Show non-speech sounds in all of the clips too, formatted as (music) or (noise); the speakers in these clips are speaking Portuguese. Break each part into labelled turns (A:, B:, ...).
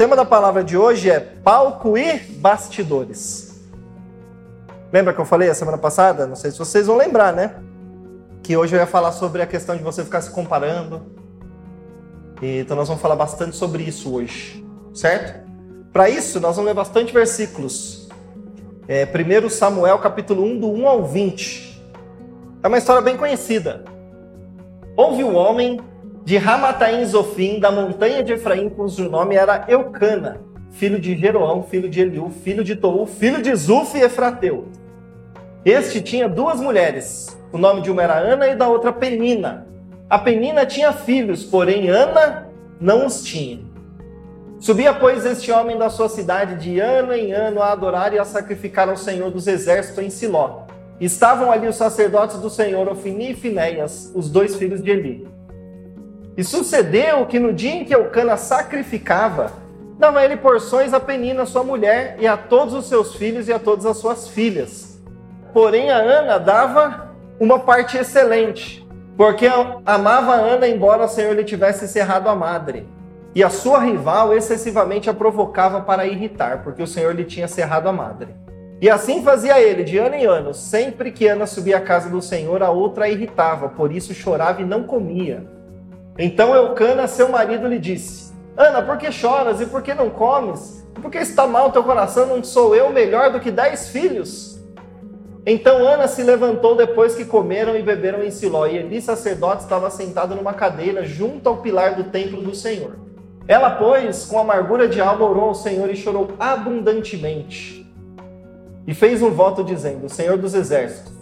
A: tema da palavra de hoje é palco e bastidores. Lembra que eu falei a semana passada? Não sei se vocês vão lembrar, né? Que hoje eu ia falar sobre a questão de você ficar se comparando. Então nós vamos falar bastante sobre isso hoje, certo? Para isso, nós vamos ler bastante versículos. É, 1 Samuel, capítulo 1, do 1 ao 20. É uma história bem conhecida. Houve um homem de Ramataim Zofim, da montanha de Efraim, cujo nome era Eucana, filho de Jeroão, filho de Eliú, filho de Tou, filho de Zuf e Efrateu. Este tinha duas mulheres, o nome de uma era Ana e da outra Penina. A Penina tinha filhos, porém Ana não os tinha. Subia, pois, este homem da sua cidade de ano em ano a adorar e a sacrificar ao Senhor dos Exércitos em Siló. Estavam ali os sacerdotes do Senhor, Ofini e Finéias, os dois filhos de Eli. E sucedeu que no dia em que Eucana sacrificava, dava ele porções a Penina, sua mulher, e a todos os seus filhos e a todas as suas filhas. Porém, a Ana dava uma parte excelente, porque amava a Ana, embora o Senhor lhe tivesse cerrado a madre. E a sua rival excessivamente a provocava para irritar, porque o Senhor lhe tinha cerrado a madre. E assim fazia ele, de ano em ano. Sempre que Ana subia à casa do Senhor, a outra a irritava, por isso chorava e não comia. Então Eucana, seu marido, lhe disse: Ana, por que choras e por que não comes? E por que está mal teu coração? Não sou eu melhor do que dez filhos? Então Ana se levantou depois que comeram e beberam em Siló, e Eli, sacerdote, estava sentado numa cadeira junto ao pilar do templo do Senhor. Ela, pois, com amargura de alma, orou ao Senhor e chorou abundantemente. E fez um voto dizendo: Senhor dos exércitos,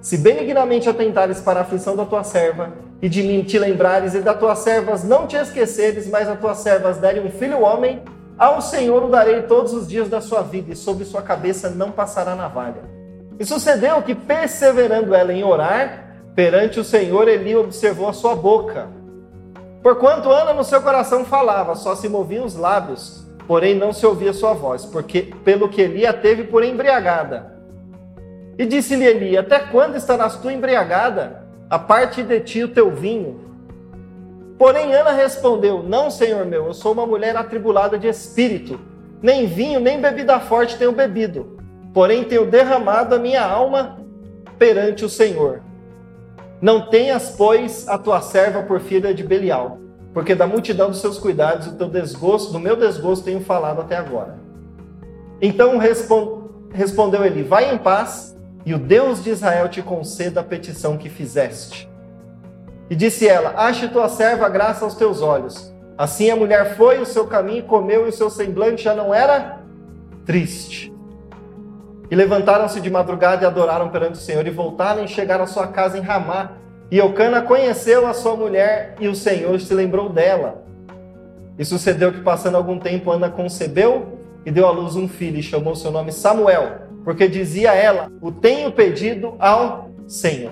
A: se benignamente atentares para a aflição da tua serva, e de mim te lembrares, e das tuas servas não te esqueceres, mas as tuas servas derem um filho homem, ao Senhor o darei todos os dias da sua vida, e sobre sua cabeça não passará navalha. E sucedeu que, perseverando ela em orar, perante o Senhor, Eli observou a sua boca. Porquanto Ana no seu coração falava, só se moviam os lábios, porém não se ouvia sua voz, porque pelo que Eli a teve por embriagada. E disse-lhe Eli: Até quando estarás tu embriagada? a parte de ti o teu vinho. Porém, Ana respondeu: Não, senhor meu, eu sou uma mulher atribulada de espírito. Nem vinho, nem bebida forte tenho bebido. Porém, tenho derramado a minha alma perante o Senhor. Não tenhas, pois, a tua serva por filha de Belial, porque da multidão dos seus cuidados, do teu desgosto, do meu desgosto tenho falado até agora. Então respondeu ele: Vai em paz e o Deus de Israel te conceda a petição que fizeste. E disse ela: Ache tua serva graça aos teus olhos. Assim a mulher foi o seu caminho, comeu, e o seu semblante já não era triste. E levantaram-se de madrugada e adoraram perante o Senhor, e voltaram e chegaram à sua casa em Ramá. E Eucana conheceu a sua mulher, e o Senhor se lembrou dela. E sucedeu que, passando algum tempo, Ana concebeu e deu à luz um filho, e chamou seu nome Samuel porque dizia ela: O tenho pedido ao Senhor.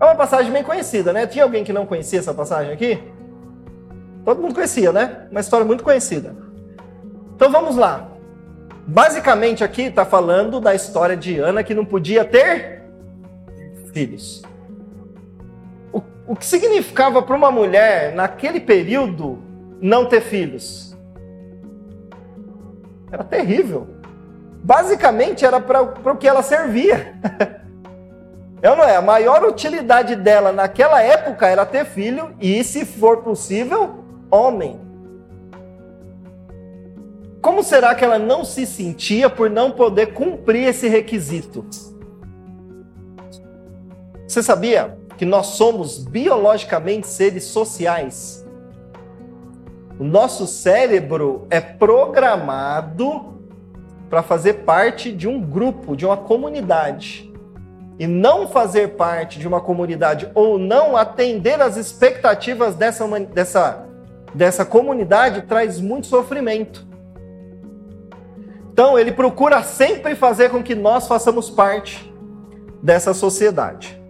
A: É uma passagem bem conhecida, né? Tinha alguém que não conhecia essa passagem aqui? Todo mundo conhecia, né? Uma história muito conhecida. Então vamos lá. Basicamente aqui está falando da história de Ana que não podia ter filhos. O, o que significava para uma mulher naquele período não ter filhos? Era terrível basicamente era para o que ela servia. (laughs) É ou não é? A maior utilidade dela naquela época era ter filho e, se for possível, homem. Como será que ela não se sentia por não poder cumprir esse requisito? Você sabia que nós somos biologicamente seres sociais? O nosso cérebro é programado para fazer parte de um grupo, de uma comunidade. E não fazer parte de uma comunidade ou não atender às expectativas dessa, dessa, dessa comunidade traz muito sofrimento. Então, ele procura sempre fazer com que nós façamos parte dessa sociedade.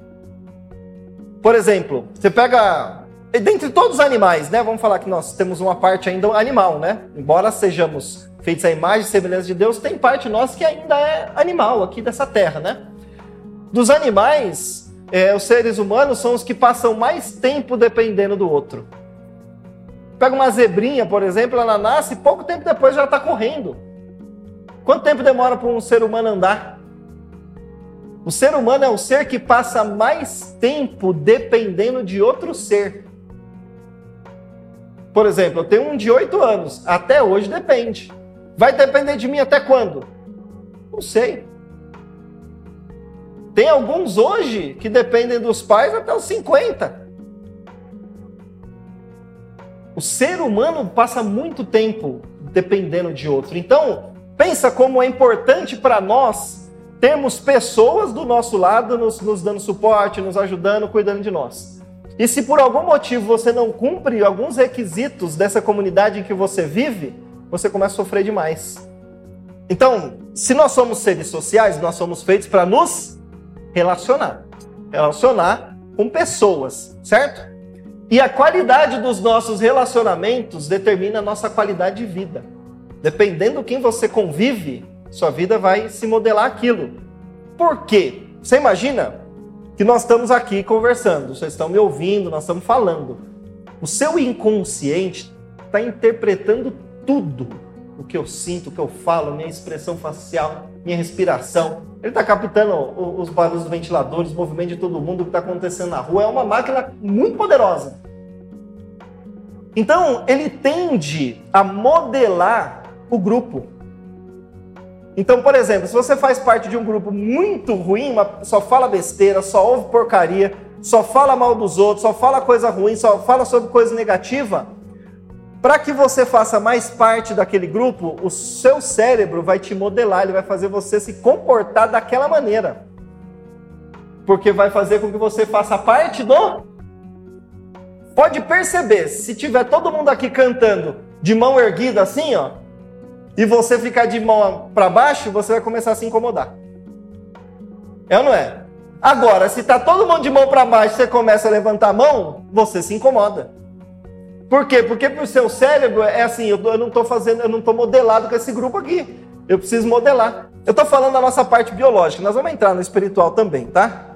A: Por exemplo, você pega. Dentre todos os animais, né? Vamos falar que nós temos uma parte ainda animal, né? Embora sejamos feitos à imagem e semelhança de Deus, tem parte nossa que ainda é animal aqui dessa terra, né? Dos animais, é, os seres humanos são os que passam mais tempo dependendo do outro. Pega uma zebrinha, por exemplo, ela nasce e pouco tempo depois já está correndo. Quanto tempo demora para um ser humano andar? O ser humano é o ser que passa mais tempo dependendo de outro ser. Por exemplo, eu tenho um de 8 anos, até hoje depende. Vai depender de mim até quando? Não sei. Tem alguns hoje que dependem dos pais até os 50. O ser humano passa muito tempo dependendo de outro. Então, pensa como é importante para nós termos pessoas do nosso lado nos, nos dando suporte, nos ajudando, cuidando de nós. E se por algum motivo você não cumpre alguns requisitos dessa comunidade em que você vive, você começa a sofrer demais. Então, se nós somos seres sociais, nós somos feitos para nos relacionar. Relacionar com pessoas, certo? E a qualidade dos nossos relacionamentos determina a nossa qualidade de vida. Dependendo quem você convive, sua vida vai se modelar aquilo. Por quê? Você imagina que nós estamos aqui conversando, vocês estão me ouvindo, nós estamos falando. O seu inconsciente está interpretando tudo o que eu sinto, o que eu falo, minha expressão facial, minha respiração. Ele está captando os barulhos dos ventiladores, o movimento de todo mundo, o que está acontecendo na rua. É uma máquina muito poderosa. Então, ele tende a modelar o grupo. Então, por exemplo, se você faz parte de um grupo muito ruim, só fala besteira, só ouve porcaria, só fala mal dos outros, só fala coisa ruim, só fala sobre coisa negativa, para que você faça mais parte daquele grupo, o seu cérebro vai te modelar, ele vai fazer você se comportar daquela maneira. Porque vai fazer com que você faça parte do. Pode perceber, se tiver todo mundo aqui cantando de mão erguida assim, ó, e você ficar de mão para baixo, você vai começar a se incomodar. É ou não é? Agora, se tá todo mundo de mão para baixo, você começa a levantar a mão, você se incomoda. Por quê? Porque para o seu cérebro é assim, eu, não estou fazendo, eu não estou modelado com esse grupo aqui. Eu preciso modelar. Eu estou falando da nossa parte biológica, nós vamos entrar no espiritual também, tá?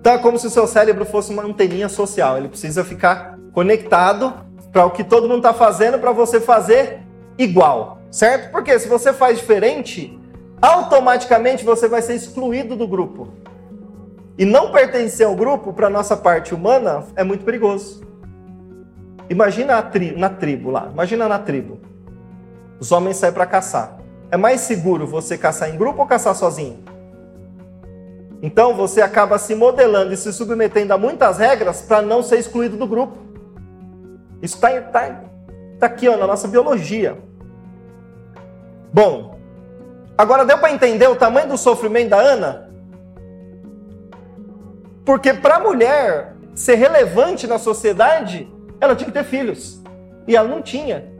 A: Então é como se o seu cérebro fosse uma anteninha social. Ele precisa ficar conectado para o que todo mundo está fazendo, para você fazer igual, certo? Porque se você faz diferente, automaticamente você vai ser excluído do grupo. E não pertencer ao grupo, para nossa parte humana, é muito perigoso. Imagina tri na tribo lá, imagina na tribo. Os homens saem para caçar. É mais seguro você caçar em grupo ou caçar sozinho? Então você acaba se modelando e se submetendo a muitas regras para não ser excluído do grupo. Isso está tá, tá aqui ó, na nossa biologia. Bom, agora deu para entender o tamanho do sofrimento da Ana? Porque para a mulher ser relevante na sociedade, ela tinha que ter filhos. E ela não tinha.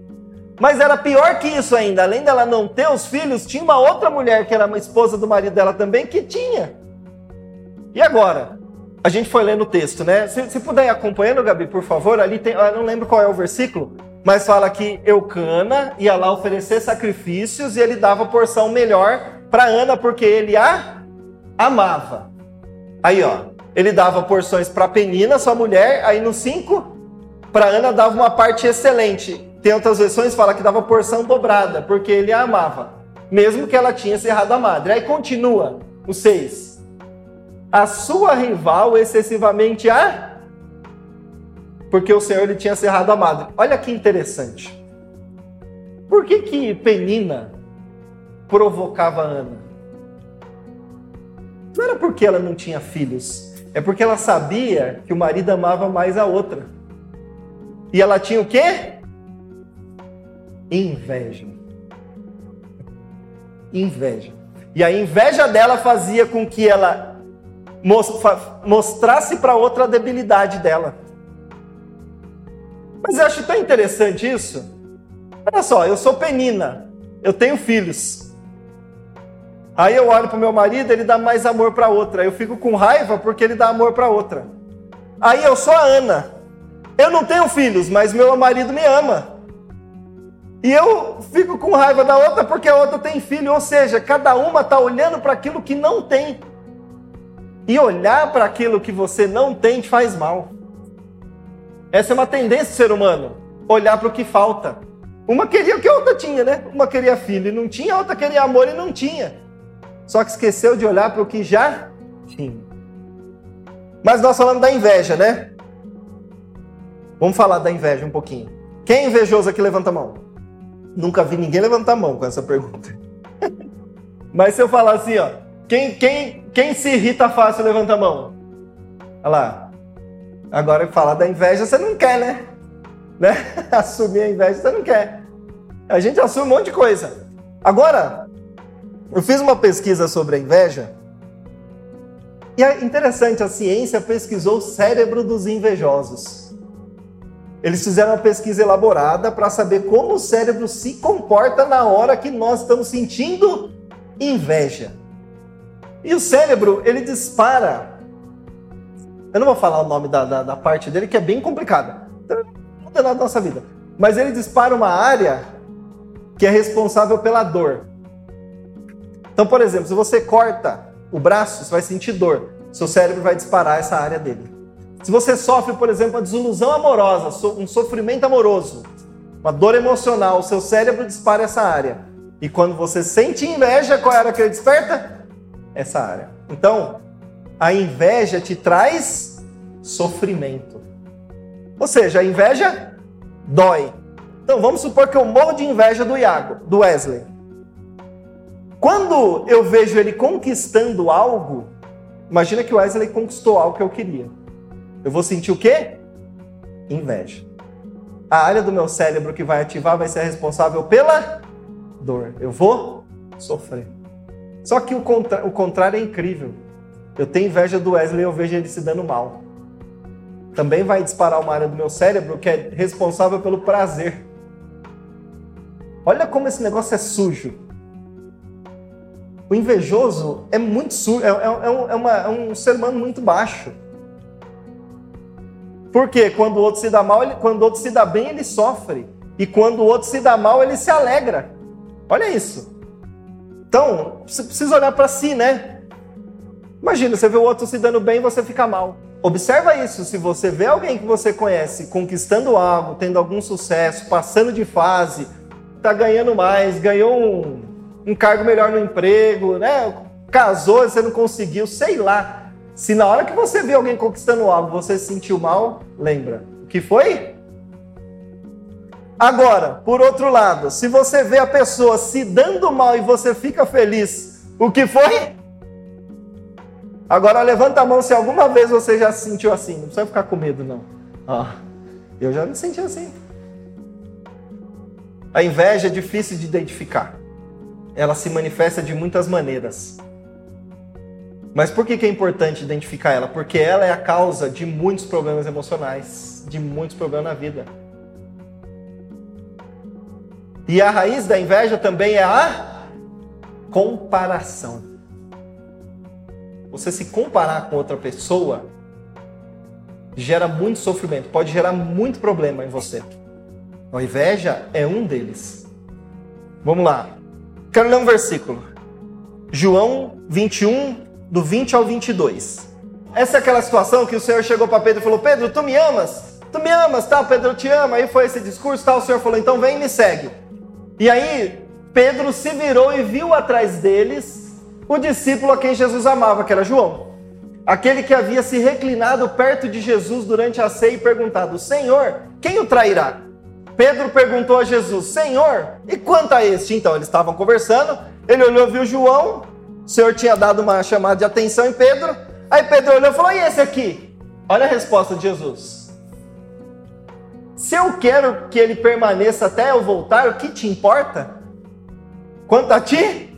A: Mas era pior que isso ainda. Além dela não ter os filhos, tinha uma outra mulher que era uma esposa do marido dela também que tinha. E agora? A gente foi lendo o texto, né? Se, se puder ir acompanhando, Gabi, por favor, ali tem. Eu não lembro qual é o versículo, mas fala que Eucana ia lá oferecer sacrifícios e ele dava porção melhor para Ana porque ele a amava. Aí, ó, ele dava porções para Penina, sua mulher, aí no 5, para Ana dava uma parte excelente. Tem outras versões fala que dava porção dobrada, porque ele a amava, mesmo que ela tinha cerrado a madre. Aí continua o 6. A sua rival excessivamente a porque o Senhor ele tinha cerrado a madre. Olha que interessante. Por que que Penina provocava Ana? Não era porque ela não tinha filhos, é porque ela sabia que o marido amava mais a outra. E ela tinha o quê? Inveja. Inveja. E a inveja dela fazia com que ela mostrasse para outra a debilidade dela. Mas eu acho tão interessante isso. Olha só, eu sou penina, eu tenho filhos. Aí eu olho para o meu marido, ele dá mais amor para outra. Eu fico com raiva porque ele dá amor para outra. Aí eu sou a Ana, eu não tenho filhos, mas meu marido me ama. E eu fico com raiva da outra porque a outra tem filho. Ou seja, cada uma está olhando para aquilo que não tem. E olhar para aquilo que você não tem te faz mal. Essa é uma tendência do ser humano. olhar para o que falta. Uma queria o que a outra tinha, né? Uma queria filho e não tinha, a outra queria amor e não tinha. Só que esqueceu de olhar para o que já tinha. Mas nós falamos da inveja, né? Vamos falar da inveja um pouquinho. Quem é invejoso aqui levanta a mão? Nunca vi ninguém levantar a mão com essa pergunta. (laughs) Mas se eu falar assim, ó, quem, quem, quem se irrita fácil levanta a mão? Olha lá. Agora falar da inveja você não quer, né? né? (laughs) Assumir a inveja você não quer. A gente assume um monte de coisa. Agora, eu fiz uma pesquisa sobre a inveja. E é interessante, a ciência pesquisou o cérebro dos invejosos. Eles fizeram uma pesquisa elaborada para saber como o cérebro se comporta na hora que nós estamos sentindo inveja. E o cérebro, ele dispara eu não vou falar o nome da, da, da parte dele, que é bem complicada. Então, não muda nada da nossa vida. Mas ele dispara uma área que é responsável pela dor. Então, por exemplo, se você corta o braço, você vai sentir dor. Seu cérebro vai disparar essa área dele. Se você sofre, por exemplo, uma desilusão amorosa, um sofrimento amoroso, uma dor emocional, seu cérebro dispara essa área. E quando você sente inveja, qual é a área que ele desperta? Essa área. Então, a inveja te traz sofrimento. Ou seja, a inveja dói. Então vamos supor que eu morro de inveja do Iago, do Wesley. Quando eu vejo ele conquistando algo, imagina que o Wesley conquistou algo que eu queria. Eu vou sentir o quê? Inveja. A área do meu cérebro que vai ativar vai ser responsável pela dor. Eu vou sofrer. Só que o, contra... o contrário é incrível. Eu tenho inveja do Wesley e eu vejo ele se dando mal. Também vai disparar uma área do meu cérebro que é responsável pelo prazer. Olha como esse negócio é sujo. O invejoso é muito sujo, é, é, é, um, é, uma, é um ser humano muito baixo. Porque quando o outro se dá mal, ele, quando o outro se dá bem, ele sofre. E quando o outro se dá mal, ele se alegra. Olha isso. Então, você precisa olhar para si, né? Imagina, você vê o outro se dando bem e você fica mal. Observa isso, se você vê alguém que você conhece conquistando algo, tendo algum sucesso, passando de fase, tá ganhando mais, ganhou um, um cargo melhor no emprego, né? Casou você não conseguiu, sei lá. Se na hora que você vê alguém conquistando algo, você se sentiu mal, lembra. O que foi? Agora, por outro lado, se você vê a pessoa se dando mal e você fica feliz, o que foi? Agora levanta a mão se alguma vez você já se sentiu assim. Não precisa ficar com medo, não. Ah, eu já me senti assim. A inveja é difícil de identificar. Ela se manifesta de muitas maneiras. Mas por que, é importante identificar ela? Porque ela é a causa de muitos problemas emocionais, de muitos problemas na vida. E a raiz da inveja também é a comparação você se comparar com outra pessoa gera muito sofrimento, pode gerar muito problema em você. A inveja é um deles. Vamos lá. Quero ler um versículo. João 21, do 20 ao 22. Essa é aquela situação que o Senhor chegou para Pedro e falou: Pedro, tu me amas? Tu me amas, tal? Pedro, te amo. Aí foi esse discurso, tal. O Senhor falou: então vem e me segue. E aí Pedro se virou e viu atrás deles o discípulo a quem Jesus amava, que era João. Aquele que havia se reclinado perto de Jesus durante a ceia e perguntado: Senhor, quem o trairá? Pedro perguntou a Jesus: Senhor, e quanto a este? Então, eles estavam conversando, ele olhou, viu João, o Senhor tinha dado uma chamada de atenção em Pedro, aí Pedro olhou e falou: E esse aqui? Olha a resposta de Jesus. Se eu quero que ele permaneça até eu voltar, o que te importa? Quanto a ti?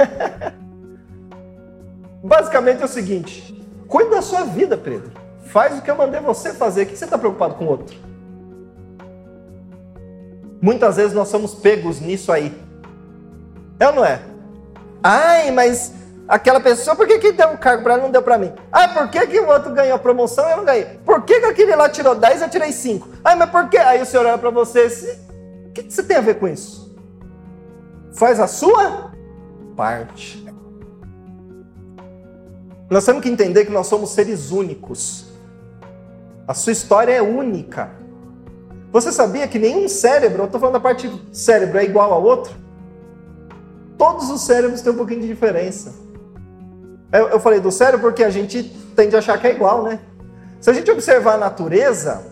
A: (laughs) Basicamente é o seguinte: cuide da sua vida, Pedro. Faz o que eu mandei você fazer. O que você está preocupado com o outro? Muitas vezes nós somos pegos nisso aí. É ou não é? Ai, mas aquela pessoa, por que, que deu um cargo para ela e não deu para mim? Ah, por que, que o outro ganhou promoção e eu não ganhei? Por que, que aquele lá tirou 10 e eu tirei 5? Ai, mas por quê? Aí o senhor olha para você o que, que você tem a ver com isso? Faz a sua parte. Nós temos que entender que nós somos seres únicos. A sua história é única. Você sabia que nenhum cérebro, eu estou falando da parte cérebro, é igual ao outro? Todos os cérebros têm um pouquinho de diferença. Eu, eu falei do cérebro porque a gente tende a achar que é igual, né? Se a gente observar a natureza,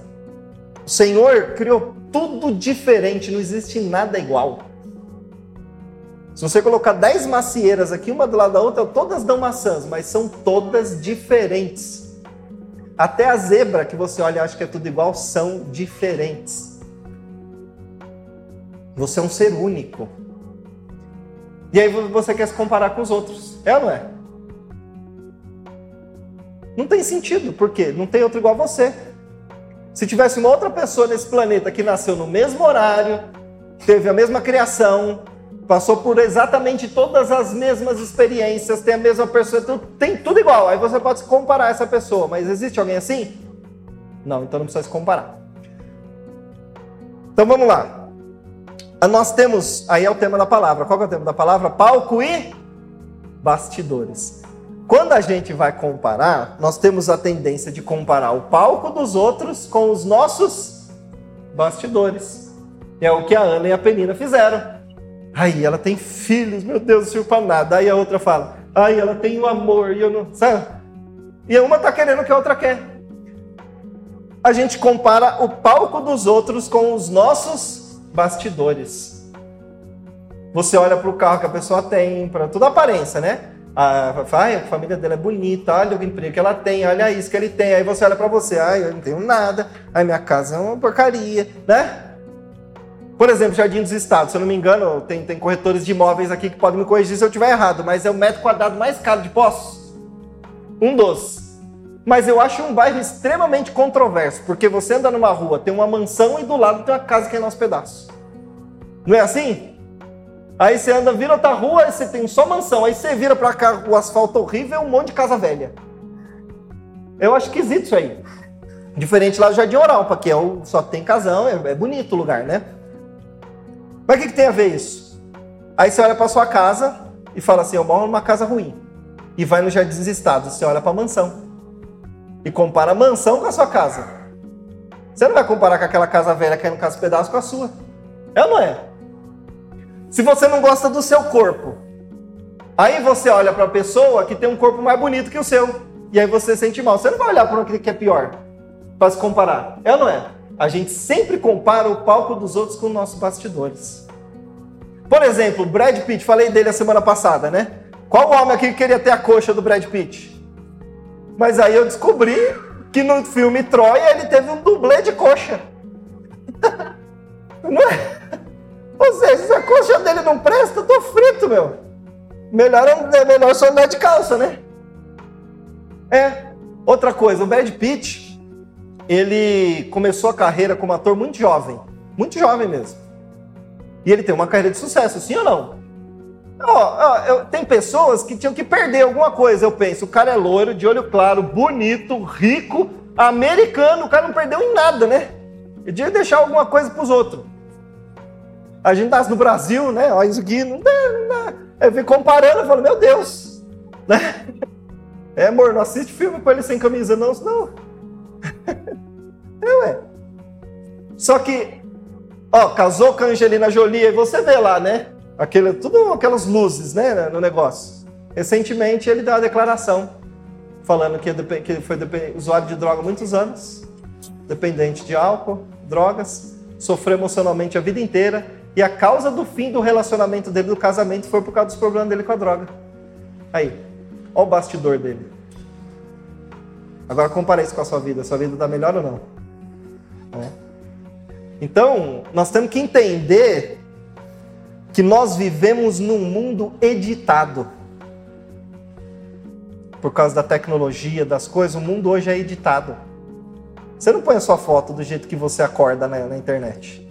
A: o Senhor criou tudo diferente, não existe nada igual. Se você colocar 10 macieiras aqui, uma do lado da outra, todas dão maçãs, mas são todas diferentes. Até a zebra que você olha e acha que é tudo igual, são diferentes. Você é um ser único. E aí você quer se comparar com os outros. É ou não é? Não tem sentido, por quê? Não tem outro igual a você. Se tivesse uma outra pessoa nesse planeta que nasceu no mesmo horário, teve a mesma criação, passou por exatamente todas as mesmas experiências, tem a mesma pessoa, tem tudo igual. Aí você pode comparar essa pessoa, mas existe alguém assim? Não, então não precisa se comparar. Então vamos lá. Nós temos, aí é o tema da palavra. Qual é o tema da palavra? Palco e bastidores. Quando a gente vai comparar, nós temos a tendência de comparar o palco dos outros com os nossos bastidores. É o que a Ana e a Penina fizeram. Aí ela tem filhos, meu Deus, não sirvo para nada. Aí a outra fala, aí ela tem o amor e eu não. Sabe? E uma tá querendo o que a outra quer. A gente compara o palco dos outros com os nossos bastidores. Você olha para o carro que a pessoa tem, para toda a aparência, né? A, a família dela é bonita, olha o emprego que ela tem, olha isso que ele tem. Aí você olha para você, ai, eu não tenho nada, ai, minha casa é uma porcaria, né? Por exemplo, Jardim dos Estados, se eu não me engano, tem, tem corretores de imóveis aqui que podem me corrigir se eu estiver errado, mas é o metro quadrado mais caro de Poços. Um dos. Mas eu acho um bairro extremamente controverso, porque você anda numa rua, tem uma mansão e do lado tem uma casa que é nosso pedaço. Não é assim? Aí você anda, vira outra rua, e você tem só mansão. Aí você vira para cá, o asfalto horrível, um monte de casa velha. Eu acho esquisito isso aí. Diferente lá do Jardim Europa, que é só tem casão, é, é bonito o lugar, né? Mas o que, que tem a ver isso? Aí você olha para sua casa e fala assim: eu moro numa casa ruim. E vai no Jardim dos Estados, você olha para a mansão. E compara a mansão com a sua casa. Você não vai comparar com aquela casa velha que é no caso pedaço com a sua. É ou não é? Se você não gosta do seu corpo, aí você olha para a pessoa que tem um corpo mais bonito que o seu. E aí você sente mal. Você não vai olhar para aquele que é pior para se comparar. É ou não é? A gente sempre compara o palco dos outros com os nossos bastidores. Por exemplo, Brad Pitt, falei dele a semana passada, né? Qual homem aqui queria ter a coxa do Brad Pitt? Mas aí eu descobri que no filme Troia ele teve um dublê de coxa. (laughs) não é? Ou seja, se a coxa dele não presta, eu tô frito, meu. Melhor, melhor só andar de calça, né? É. Outra coisa, o Brad Pitt, ele começou a carreira como ator muito jovem, muito jovem mesmo. E ele tem uma carreira de sucesso, sim ou não? Oh, oh, tem pessoas que tinham que perder alguma coisa, eu penso. O cara é loiro, de olho claro, bonito, rico, americano, o cara não perdeu em nada, né? Ele devia deixar alguma coisa para os outros. A gente tá no Brasil, né? Olha isso aqui, não dá, não dá. Eu fico comparando, eu falo, meu Deus, né? É, amor, não assiste filme com ele sem camisa, não, senão (laughs) é, ué. Só que, ó, casou com a Angelina Jolie, e você vê lá, né? Aquele, tudo aquelas luzes, né, no negócio. Recentemente ele deu uma declaração falando que, que foi usuário de droga há muitos anos, dependente de álcool, drogas, sofreu emocionalmente a vida inteira e a causa do fim do relacionamento dele, do casamento, foi por causa dos problemas dele com a droga. Aí, ó o bastidor dele. Agora compare isso com a sua vida. Sua vida está melhor ou não? É. Então, nós temos que entender que nós vivemos num mundo editado. Por causa da tecnologia, das coisas, o mundo hoje é editado. Você não põe a sua foto do jeito que você acorda na, na internet.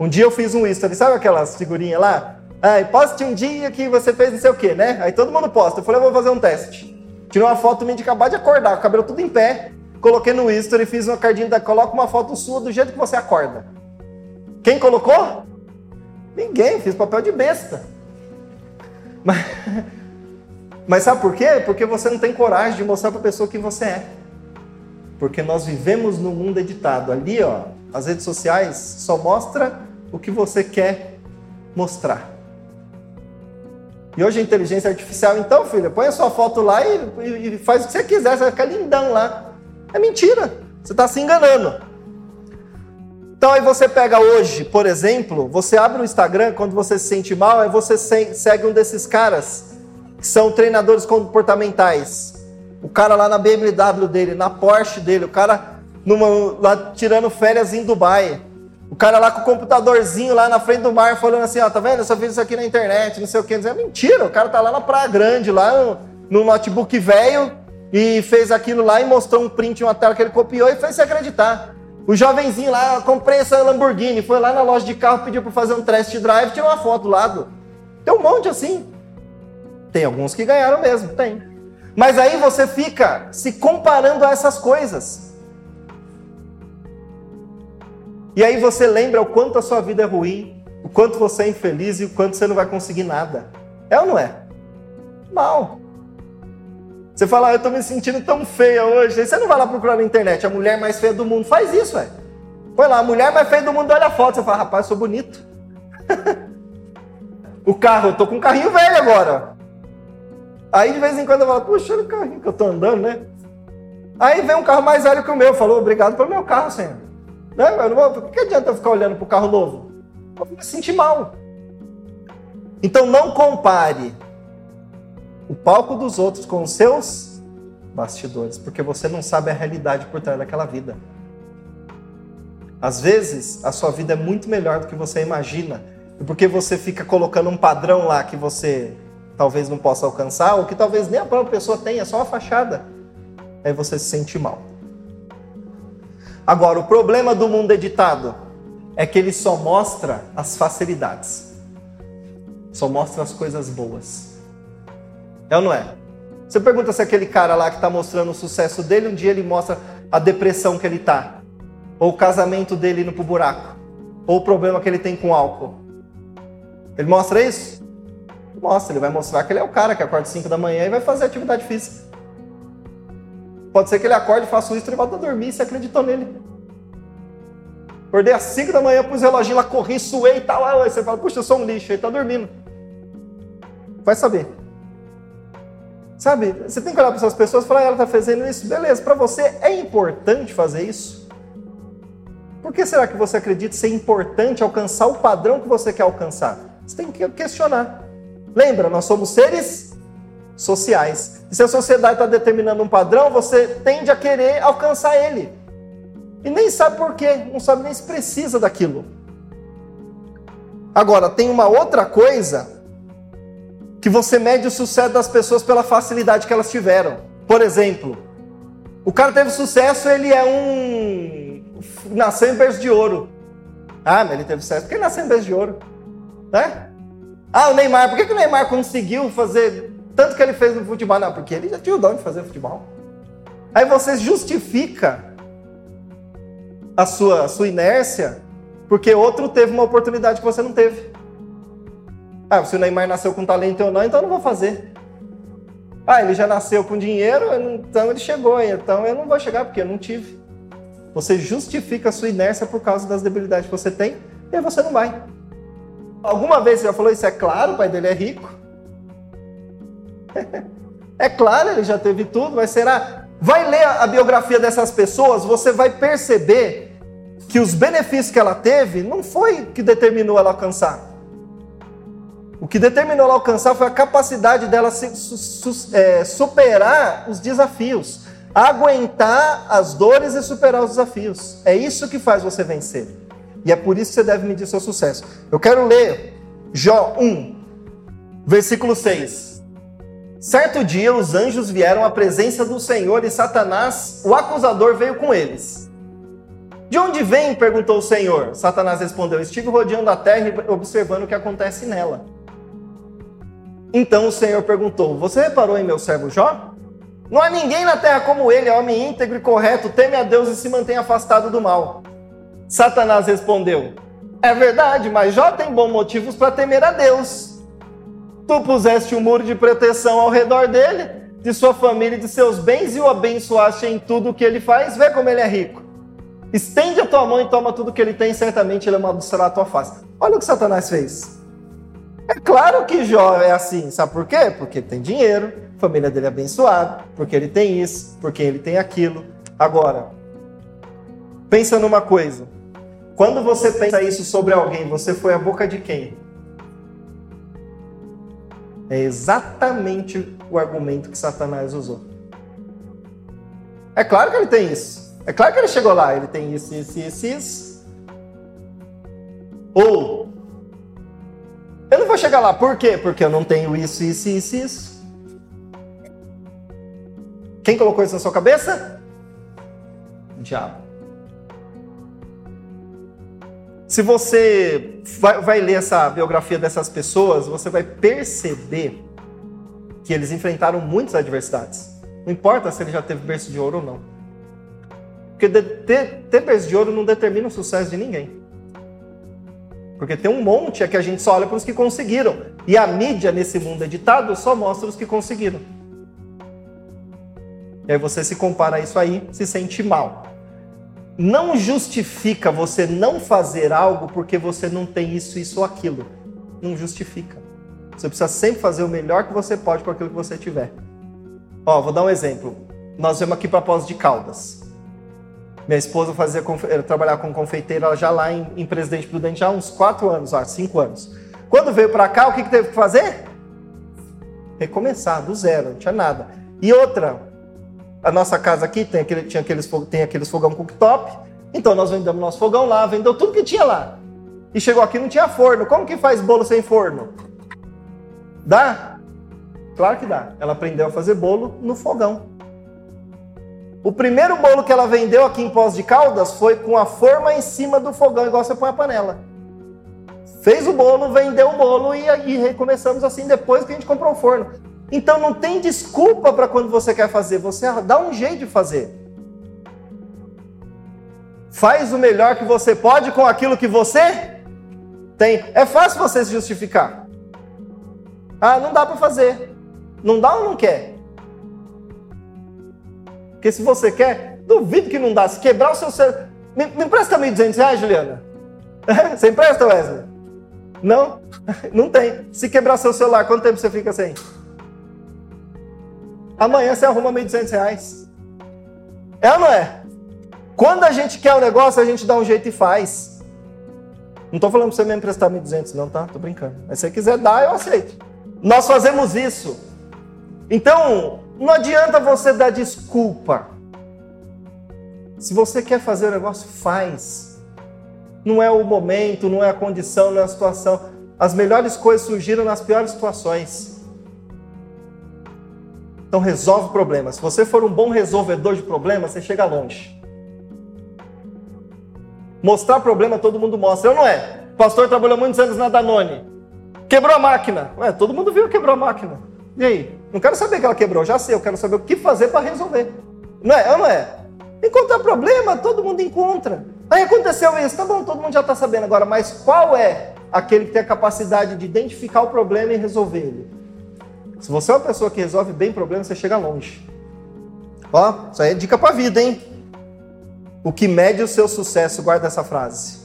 A: Um dia eu fiz um history, sabe aquelas figurinhas lá? Ah, poste um dia que você fez não sei o quê, né? Aí todo mundo posta. Eu falei, eu vou fazer um teste. Tirei uma foto minha de acabar de acordar, com o cabelo tudo em pé. Coloquei no history, fiz uma cardinha da. Coloca uma foto sua do jeito que você acorda. Quem colocou? Ninguém, fiz papel de besta. Mas, (laughs) mas sabe por quê? Porque você não tem coragem de mostrar para a pessoa quem você é. Porque nós vivemos num mundo editado. Ali, ó, As redes sociais só mostra o que você quer mostrar. E hoje a inteligência artificial, então, filha, põe a sua foto lá e, e faz o que você quiser, você vai ficar lindão lá. É mentira. Você está se enganando. Então aí você pega hoje, por exemplo, você abre o Instagram, quando você se sente mal, aí você segue um desses caras que são treinadores comportamentais. O cara lá na BMW dele, na Porsche dele, o cara numa, lá tirando férias em Dubai. O cara lá com o computadorzinho lá na frente do mar falando assim, ó, tá vendo? Eu só fiz isso aqui na internet, não sei o que. É mentira, o cara tá lá na Praia Grande, lá no, no notebook velho, e fez aquilo lá e mostrou um print, uma tela que ele copiou e fez se acreditar. O jovenzinho lá, comprei essa Lamborghini, foi lá na loja de carro, pediu para fazer um test drive, tirou uma foto do lado. Tem um monte assim. Tem alguns que ganharam mesmo, tem. Mas aí você fica se comparando a essas coisas. E aí você lembra o quanto a sua vida é ruim, o quanto você é infeliz e o quanto você não vai conseguir nada. É ou não é? Mal. Você fala, ah, eu estou me sentindo tão feia hoje. Aí você não vai lá procurar na internet a mulher mais feia do mundo. Faz isso, velho. Põe lá, a mulher mais feia do mundo, olha a foto. Você fala, rapaz, eu sou bonito. (laughs) o carro, eu tô com um carrinho velho agora. Aí de vez em quando eu falo, puxa, olha o carrinho que eu tô andando, né? Aí vem um carro mais velho que o meu, falou, obrigado pelo meu carro, senhor. Né? Eu não vou, por que adianta eu ficar olhando para o carro novo? Eu vou me sentir mal. Então não compare o palco dos outros com os seus bastidores, porque você não sabe a realidade por trás daquela vida. Às vezes, a sua vida é muito melhor do que você imagina, porque você fica colocando um padrão lá que você talvez não possa alcançar, ou que talvez nem a própria pessoa tenha, só uma fachada, aí você se sente mal. Agora, o problema do mundo editado é que ele só mostra as facilidades, só mostra as coisas boas. É ou não é? Você pergunta se aquele cara lá que está mostrando o sucesso dele, um dia ele mostra a depressão que ele está, ou o casamento dele indo pro buraco, ou o problema que ele tem com álcool. Ele mostra isso? Mostra, ele vai mostrar que ele é o cara que acorda às 5 da manhã e vai fazer atividade física. Pode ser que ele acorde, faça isso e volta a dormir você acreditou nele. Acordei às 5 da manhã, pus o reloginho lá, corri, suei e tal. Aí você fala, puxa, eu sou um lixo, ele tá dormindo. Vai saber. Sabe, você tem que olhar para essas pessoas e falar, ela está fazendo isso, beleza, para você é importante fazer isso? Por que será que você acredita ser importante alcançar o padrão que você quer alcançar? Você tem que questionar. Lembra, nós somos seres sociais. E se a sociedade está determinando um padrão, você tende a querer alcançar ele. E nem sabe por quê, não sabe nem se precisa daquilo. Agora, tem uma outra coisa que você mede o sucesso das pessoas pela facilidade que elas tiveram. Por exemplo, o cara teve sucesso, ele é um. nasceu em berço de ouro. Ah, mas ele teve sucesso porque ele nasceu em berço de ouro. Né? Ah, o Neymar, por que, que o Neymar conseguiu fazer tanto que ele fez no futebol. Não, porque ele já tinha o dom de fazer futebol. Aí você justifica a sua, a sua inércia porque outro teve uma oportunidade que você não teve. Ah, se o Neymar nasceu com talento ou não, então eu não vou fazer. Ah, ele já nasceu com dinheiro, então ele chegou, então eu não vou chegar porque eu não tive. Você justifica a sua inércia por causa das debilidades que você tem e aí você não vai. Alguma vez você já falou isso? É claro, o pai dele é rico. É claro, ele já teve tudo, mas será? Vai ler a biografia dessas pessoas, você vai perceber que os benefícios que ela teve não foi que determinou ela alcançar. O que determinou ela alcançar foi a capacidade dela se, su, é, superar os desafios, aguentar as dores e superar os desafios. É isso que faz você vencer. E é por isso que você deve medir seu sucesso. Eu quero ler Jó 1, versículo 6. Certo dia, os anjos vieram à presença do Senhor e Satanás, o acusador, veio com eles. De onde vem? perguntou o Senhor. Satanás respondeu: Estive rodeando a terra e observando o que acontece nela. Então o Senhor perguntou: Você reparou em meu servo Jó? Não há ninguém na terra como ele, é homem íntegro e correto, teme a Deus e se mantém afastado do mal. Satanás respondeu: É verdade, mas Jó tem bons motivos para temer a Deus. Tu puseste um muro de proteção ao redor dele, de sua família e de seus bens, e o abençoaste em tudo o que ele faz. Vê como ele é rico. Estende a tua mão e toma tudo que ele tem, certamente ele amaldiçoará a tua face. Olha o que Satanás fez. É claro que Jó é assim, sabe por quê? Porque ele tem dinheiro, a família dele é abençoada, porque ele tem isso, porque ele tem aquilo. Agora, pensa numa coisa. Quando você pensa isso sobre alguém, você foi a boca de quem? É exatamente o argumento que Satanás usou. É claro que ele tem isso. É claro que ele chegou lá, ele tem isso, isso, isso, isso. Ou, eu não vou chegar lá, por quê? Porque eu não tenho isso, isso, isso, isso. Quem colocou isso na sua cabeça? O diabo. Se você vai, vai, ler essa biografia dessas pessoas, você vai perceber que eles enfrentaram muitas adversidades. Não importa se ele já teve berço de ouro ou não. Porque ter, ter berço de ouro não determina o sucesso de ninguém. Porque tem um monte é que a gente só olha para os que conseguiram. E a mídia nesse mundo editado só mostra os que conseguiram. E aí você se compara a isso aí, se sente mal não justifica você não fazer algo porque você não tem isso, isso ou aquilo. Não justifica. Você precisa sempre fazer o melhor que você pode com aquilo que você tiver. Ó, vou dar um exemplo. Nós vamos aqui para Pós de Caldas. Minha esposa fazia trabalhar com confeiteira já lá em, em Presidente Prudente já há uns 4 anos, há 5 anos. Quando veio para cá, o que, que teve que fazer? Recomeçar, do zero, não tinha nada. E outra, a nossa casa aqui tem, aquele, tinha aqueles, tem aqueles fogão cooktop, então nós vendemos nosso fogão lá, vendeu tudo que tinha lá. E chegou aqui não tinha forno. Como que faz bolo sem forno? Dá? Claro que dá. Ela aprendeu a fazer bolo no fogão. O primeiro bolo que ela vendeu aqui em Pós de Caldas foi com a forma em cima do fogão, igual você põe a panela. Fez o bolo, vendeu o bolo e aí recomeçamos assim depois que a gente comprou o forno. Então não tem desculpa para quando você quer fazer, você dá um jeito de fazer. Faz o melhor que você pode com aquilo que você tem. É fácil você se justificar. Ah, não dá para fazer. Não dá ou não quer? Porque se você quer, duvido que não dá. Se quebrar o seu celular. Me, me empresta 1.200 reais, Juliana? (laughs) Você empresta, Wesley? Não? (laughs) Não tem. Se quebrar seu celular, quanto tempo você fica sem? Amanhã você arruma 1.200 reais. É ou não é? Quando a gente quer o um negócio, a gente dá um jeito e faz. Não estou falando para você me emprestar 1.200, não, tá? Tô brincando. Mas se você quiser dar, eu aceito. Nós fazemos isso. Então, não adianta você dar desculpa. Se você quer fazer o negócio, faz. Não é o momento, não é a condição, não é a situação. As melhores coisas surgiram nas piores situações. Então resolve problemas. Se você for um bom resolvedor de problemas, você chega longe. Mostrar problema todo mundo mostra. Eu não é. O pastor trabalhou muitos anos na Danone. Quebrou a máquina. Ué, todo mundo viu que quebrou a máquina. E aí? Não quero saber que ela quebrou, já sei. Eu quero saber o que fazer para resolver. Não é? Eu não é. Encontrar problema, todo mundo encontra. Aí aconteceu isso, tá bom, todo mundo já está sabendo agora, mas qual é aquele que tem a capacidade de identificar o problema e resolver ele? Se você é uma pessoa que resolve bem problemas, você chega longe. Ó, isso aí é dica para vida, hein? O que mede o seu sucesso, guarda essa frase.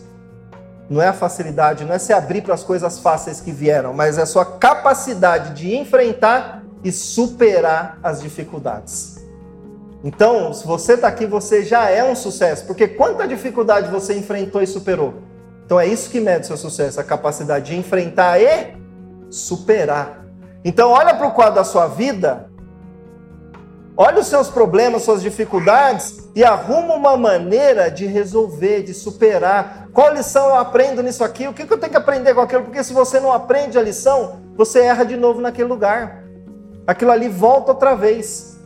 A: Não é a facilidade, não é se abrir para as coisas fáceis que vieram, mas é a sua capacidade de enfrentar e superar as dificuldades. Então, se você está aqui, você já é um sucesso, porque quanta dificuldade você enfrentou e superou? Então é isso que mede o seu sucesso, a capacidade de enfrentar e superar. Então, olha para o quadro da sua vida, olha os seus problemas, suas dificuldades e arruma uma maneira de resolver, de superar. Qual lição eu aprendo nisso aqui? O que eu tenho que aprender com aquilo? Porque se você não aprende a lição, você erra de novo naquele lugar. Aquilo ali volta outra vez.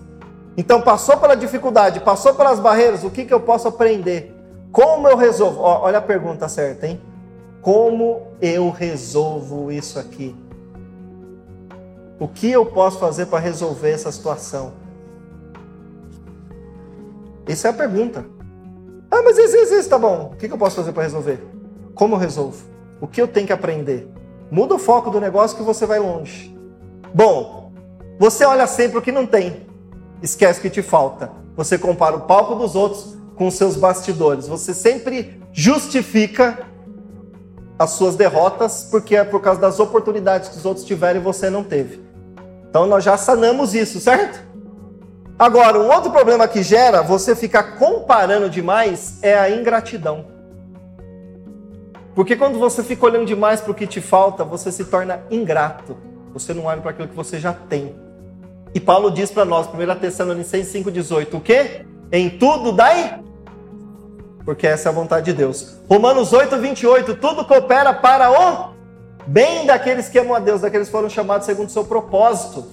A: Então, passou pela dificuldade, passou pelas barreiras, o que, que eu posso aprender? Como eu resolvo? Ó, olha a pergunta certa, hein? Como eu resolvo isso aqui? O que eu posso fazer para resolver essa situação? Essa é a pergunta. Ah, mas isso, isso, isso, tá bom. O que eu posso fazer para resolver? Como eu resolvo? O que eu tenho que aprender? Muda o foco do negócio que você vai longe. Bom, você olha sempre o que não tem. Esquece o que te falta. Você compara o palco dos outros com os seus bastidores. Você sempre justifica as suas derrotas porque é por causa das oportunidades que os outros tiveram e você não teve. Então nós já sanamos isso, certo? Agora, um outro problema que gera você ficar comparando demais é a ingratidão. Porque quando você fica olhando demais para o que te falta, você se torna ingrato. Você não olha para aquilo que você já tem. E Paulo diz para nós, 1 Tessalonicenses 5,18, o quê? Em tudo dai, porque essa é a vontade de Deus. Romanos 8, 28, tudo coopera para o bem daqueles que amam a Deus, daqueles que foram chamados segundo o seu propósito.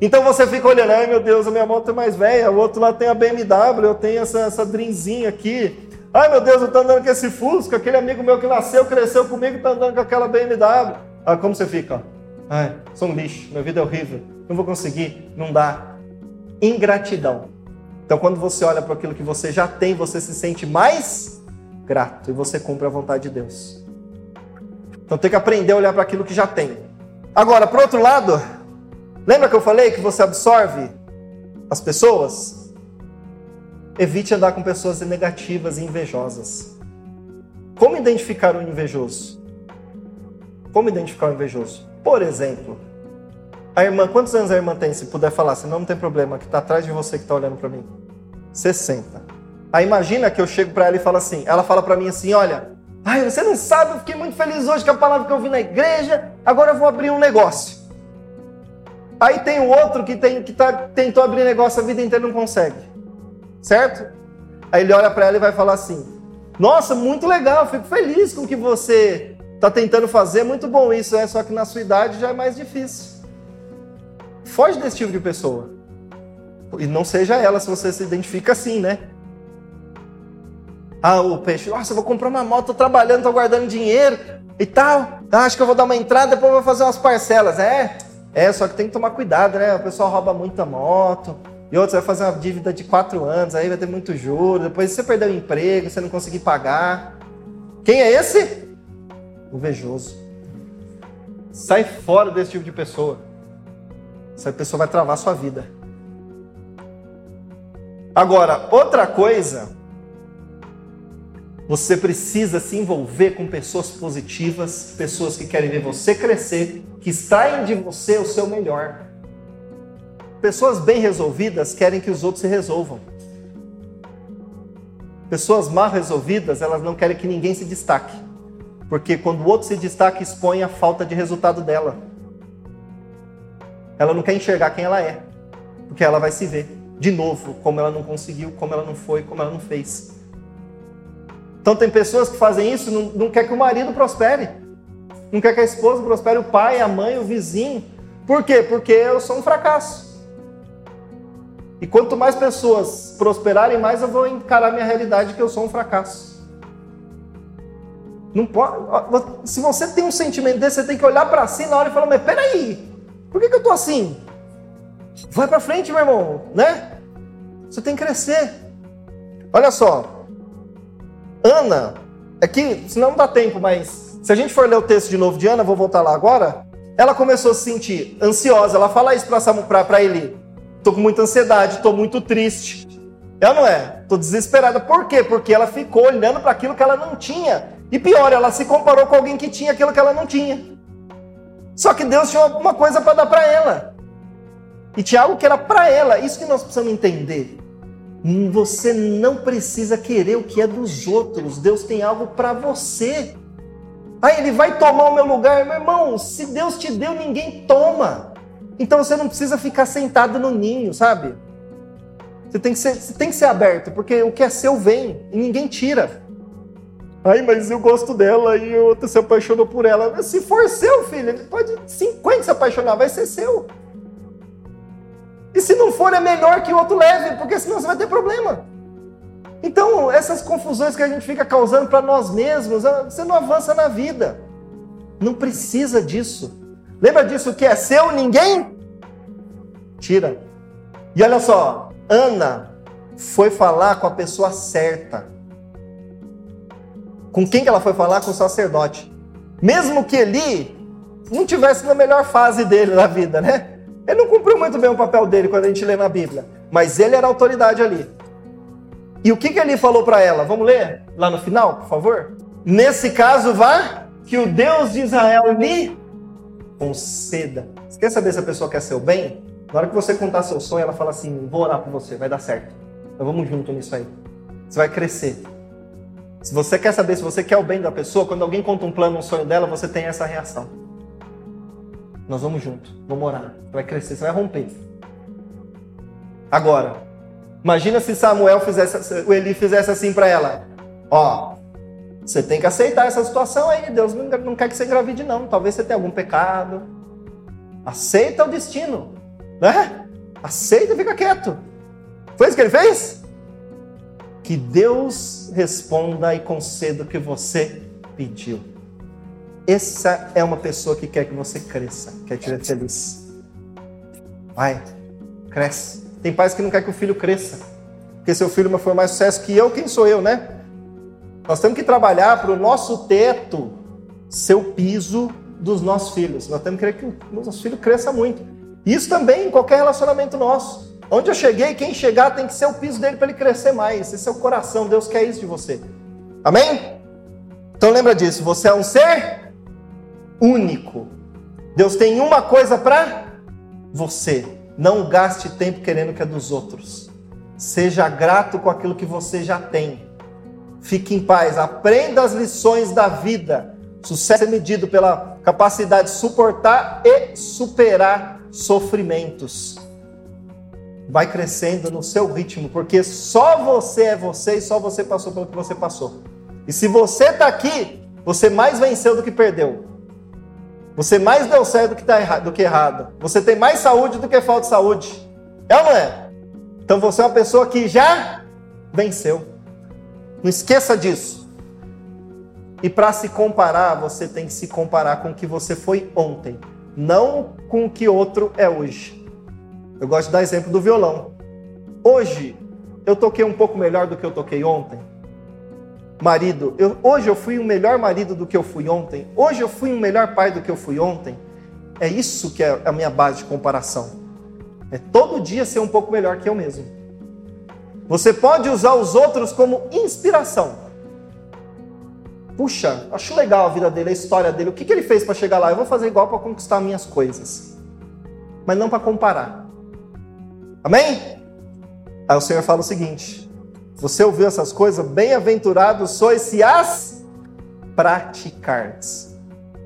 A: Então você fica olhando, ai meu Deus, a minha moto é mais velha, o outro lá tem a BMW, eu tenho essa, essa Drinzinha aqui. Ai meu Deus, eu estou andando com esse Fusca, aquele amigo meu que nasceu, cresceu comigo, está andando com aquela BMW. Ah, como você fica? Ai, sou um lixo, minha vida é horrível, não vou conseguir, não dá. Ingratidão. Então quando você olha para aquilo que você já tem, você se sente mais grato e você cumpre a vontade de Deus. Então tem que aprender a olhar para aquilo que já tem. Agora, por outro lado, Lembra que eu falei que você absorve as pessoas? Evite andar com pessoas negativas e invejosas. Como identificar o invejoso? Como identificar o invejoso? Por exemplo, a irmã, quantos anos a irmã tem? Se puder falar, senão não tem problema, que está atrás de você que está olhando para mim. 60. Aí imagina que eu chego para ela e falo assim, ela fala para mim assim, olha, ai, você não sabe, eu fiquei muito feliz hoje com a palavra que eu vi na igreja, agora eu vou abrir um negócio. Aí tem o outro que, tem, que tá, tentou abrir negócio a vida inteira e não consegue. Certo? Aí ele olha para ela e vai falar assim: Nossa, muito legal, fico feliz com o que você está tentando fazer, muito bom isso, é, só que na sua idade já é mais difícil. Foge desse tipo de pessoa. E não seja ela se você se identifica assim, né? Ah, o peixe, nossa, eu vou comprar uma moto, tô trabalhando, tô guardando dinheiro e tal. Ah, acho que eu vou dar uma entrada, depois vou fazer umas parcelas. É, é, só que tem que tomar cuidado, né? O pessoal rouba muita moto. E outros vai fazer uma dívida de quatro anos, aí vai ter muito juro. Depois você perder o emprego, você não conseguir pagar. Quem é esse? Invejoso. Sai fora desse tipo de pessoa. Essa pessoa vai travar sua vida. Agora, outra coisa você precisa se envolver com pessoas positivas, pessoas que querem ver você crescer, que extraem de você o seu melhor. Pessoas bem resolvidas querem que os outros se resolvam. Pessoas mal resolvidas, elas não querem que ninguém se destaque. Porque quando o outro se destaca, expõe a falta de resultado dela. Ela não quer enxergar quem ela é. Porque ela vai se ver de novo como ela não conseguiu, como ela não foi, como ela não fez. Então tem pessoas que fazem isso, não, não quer que o marido prospere, não quer que a esposa prospere, o pai, a mãe, o vizinho. Por quê? Porque eu sou um fracasso. E quanto mais pessoas prosperarem, mais eu vou encarar minha realidade que eu sou um fracasso. Não pode, se você tem um sentimento desse, você tem que olhar para si na hora e falar: mas peraí, por que, que eu tô assim? Vai para frente, meu irmão, né? Você tem que crescer. Olha só, Ana, aqui, senão não dá tempo, mas se a gente for ler o texto de novo de Ana, vou voltar lá agora. Ela começou a se sentir ansiosa. Ela fala isso para Eli: Tô com muita ansiedade, tô muito triste. Ela não é? Tô desesperada. Por quê? Porque ela ficou olhando para aquilo que ela não tinha. E pior, ela se comparou com alguém que tinha aquilo que ela não tinha. Só que Deus tinha alguma coisa para dar para ela. E tinha algo que era para ela. Isso que nós precisamos entender. Você não precisa querer o que é dos outros. Deus tem algo para você. Aí ele vai tomar o meu lugar, meu irmão. Se Deus te deu, ninguém toma. Então você não precisa ficar sentado no ninho, sabe? Você tem que ser, tem que ser aberto, porque o que é seu vem e ninguém tira. Ai, mas eu gosto dela e outra se apaixonou por ela. Se for seu, filho, pode 50 se apaixonar, vai ser seu. E se não for, é melhor que o outro leve, porque senão você vai ter problema. Então, essas confusões que a gente fica causando para nós mesmos, você não avança na vida. Não precisa disso. Lembra disso que é seu, ninguém tira. E olha só, Ana foi falar com a pessoa certa. Com quem que ela foi falar? Com o sacerdote. Mesmo que ele não tivesse na melhor fase dele na vida, né? Ele não cumpriu muito bem o papel dele quando a gente lê na Bíblia, mas ele era autoridade ali. E o que, que ele falou para ela? Vamos ler lá no final, por favor? Nesse caso, vá que o Deus de Israel lhe conceda. Você quer saber se a pessoa quer seu bem? Na hora que você contar seu sonho, ela fala assim: vou orar por você, vai dar certo. Então vamos junto nisso aí. Você vai crescer. Se você quer saber se você quer o bem da pessoa, quando alguém conta um plano, um sonho dela, você tem essa reação. Nós vamos junto, vamos orar. Você vai crescer, você vai romper. Agora, imagina se Samuel fizesse, o Eli fizesse assim para ela: Ó, você tem que aceitar essa situação aí. Deus não quer que você engravide, não. Talvez você tenha algum pecado. Aceita o destino, né? Aceita e fica quieto. Foi isso que ele fez? Que Deus responda e conceda o que você pediu. Essa é uma pessoa que quer que você cresça, quer te ver feliz. Vai, cresce. Tem pais que não quer que o filho cresça. Porque seu filho foi mais sucesso que eu, quem sou eu, né? Nós temos que trabalhar para o nosso teto ser o piso dos nossos filhos. Nós temos que querer que o nosso filho cresça muito. Isso também em qualquer relacionamento nosso. Onde eu cheguei, quem chegar tem que ser o piso dele para ele crescer mais. Esse é o coração. Deus quer isso de você. Amém? Então lembra disso. Você é um ser único. Deus tem uma coisa para você. Não gaste tempo querendo que é dos outros. Seja grato com aquilo que você já tem. Fique em paz. Aprenda as lições da vida. Sucesso é medido pela capacidade de suportar e superar sofrimentos. Vai crescendo no seu ritmo, porque só você é você e só você passou pelo que você passou. E se você está aqui, você mais venceu do que perdeu. Você mais deu certo do que, tá errado, do que errado. Você tem mais saúde do que falta de saúde. É ou não é? Então você é uma pessoa que já venceu. Não esqueça disso. E para se comparar, você tem que se comparar com o que você foi ontem, não com o que outro é hoje. Eu gosto de dar exemplo do violão. Hoje, eu toquei um pouco melhor do que eu toquei ontem. Marido, eu, hoje eu fui um melhor marido do que eu fui ontem. Hoje eu fui um melhor pai do que eu fui ontem. É isso que é a minha base de comparação. É todo dia ser um pouco melhor que eu mesmo. Você pode usar os outros como inspiração. Puxa, acho legal a vida dele, a história dele. O que, que ele fez para chegar lá? Eu vou fazer igual para conquistar minhas coisas. Mas não para comparar. Amém? Aí o Senhor fala o seguinte: Você ouviu essas coisas? Bem-aventurados sois se as praticardes.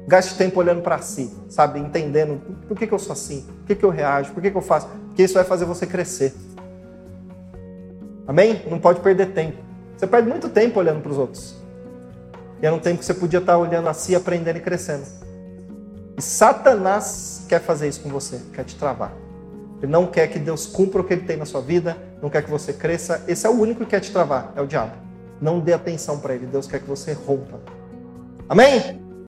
A: Gaste tempo olhando para si, sabe? Entendendo por que, que eu sou assim, por que, que eu reajo, por que, que eu faço. Porque isso vai fazer você crescer. Amém? Não pode perder tempo. Você perde muito tempo olhando para os outros. E era um tempo que você podia estar olhando a si, aprendendo e crescendo. E Satanás quer fazer isso com você, quer te travar. Ele não quer que Deus cumpra o que ele tem na sua vida, não quer que você cresça. Esse é o único que quer te travar, é o diabo. Não dê atenção para ele, Deus quer que você rompa. Amém?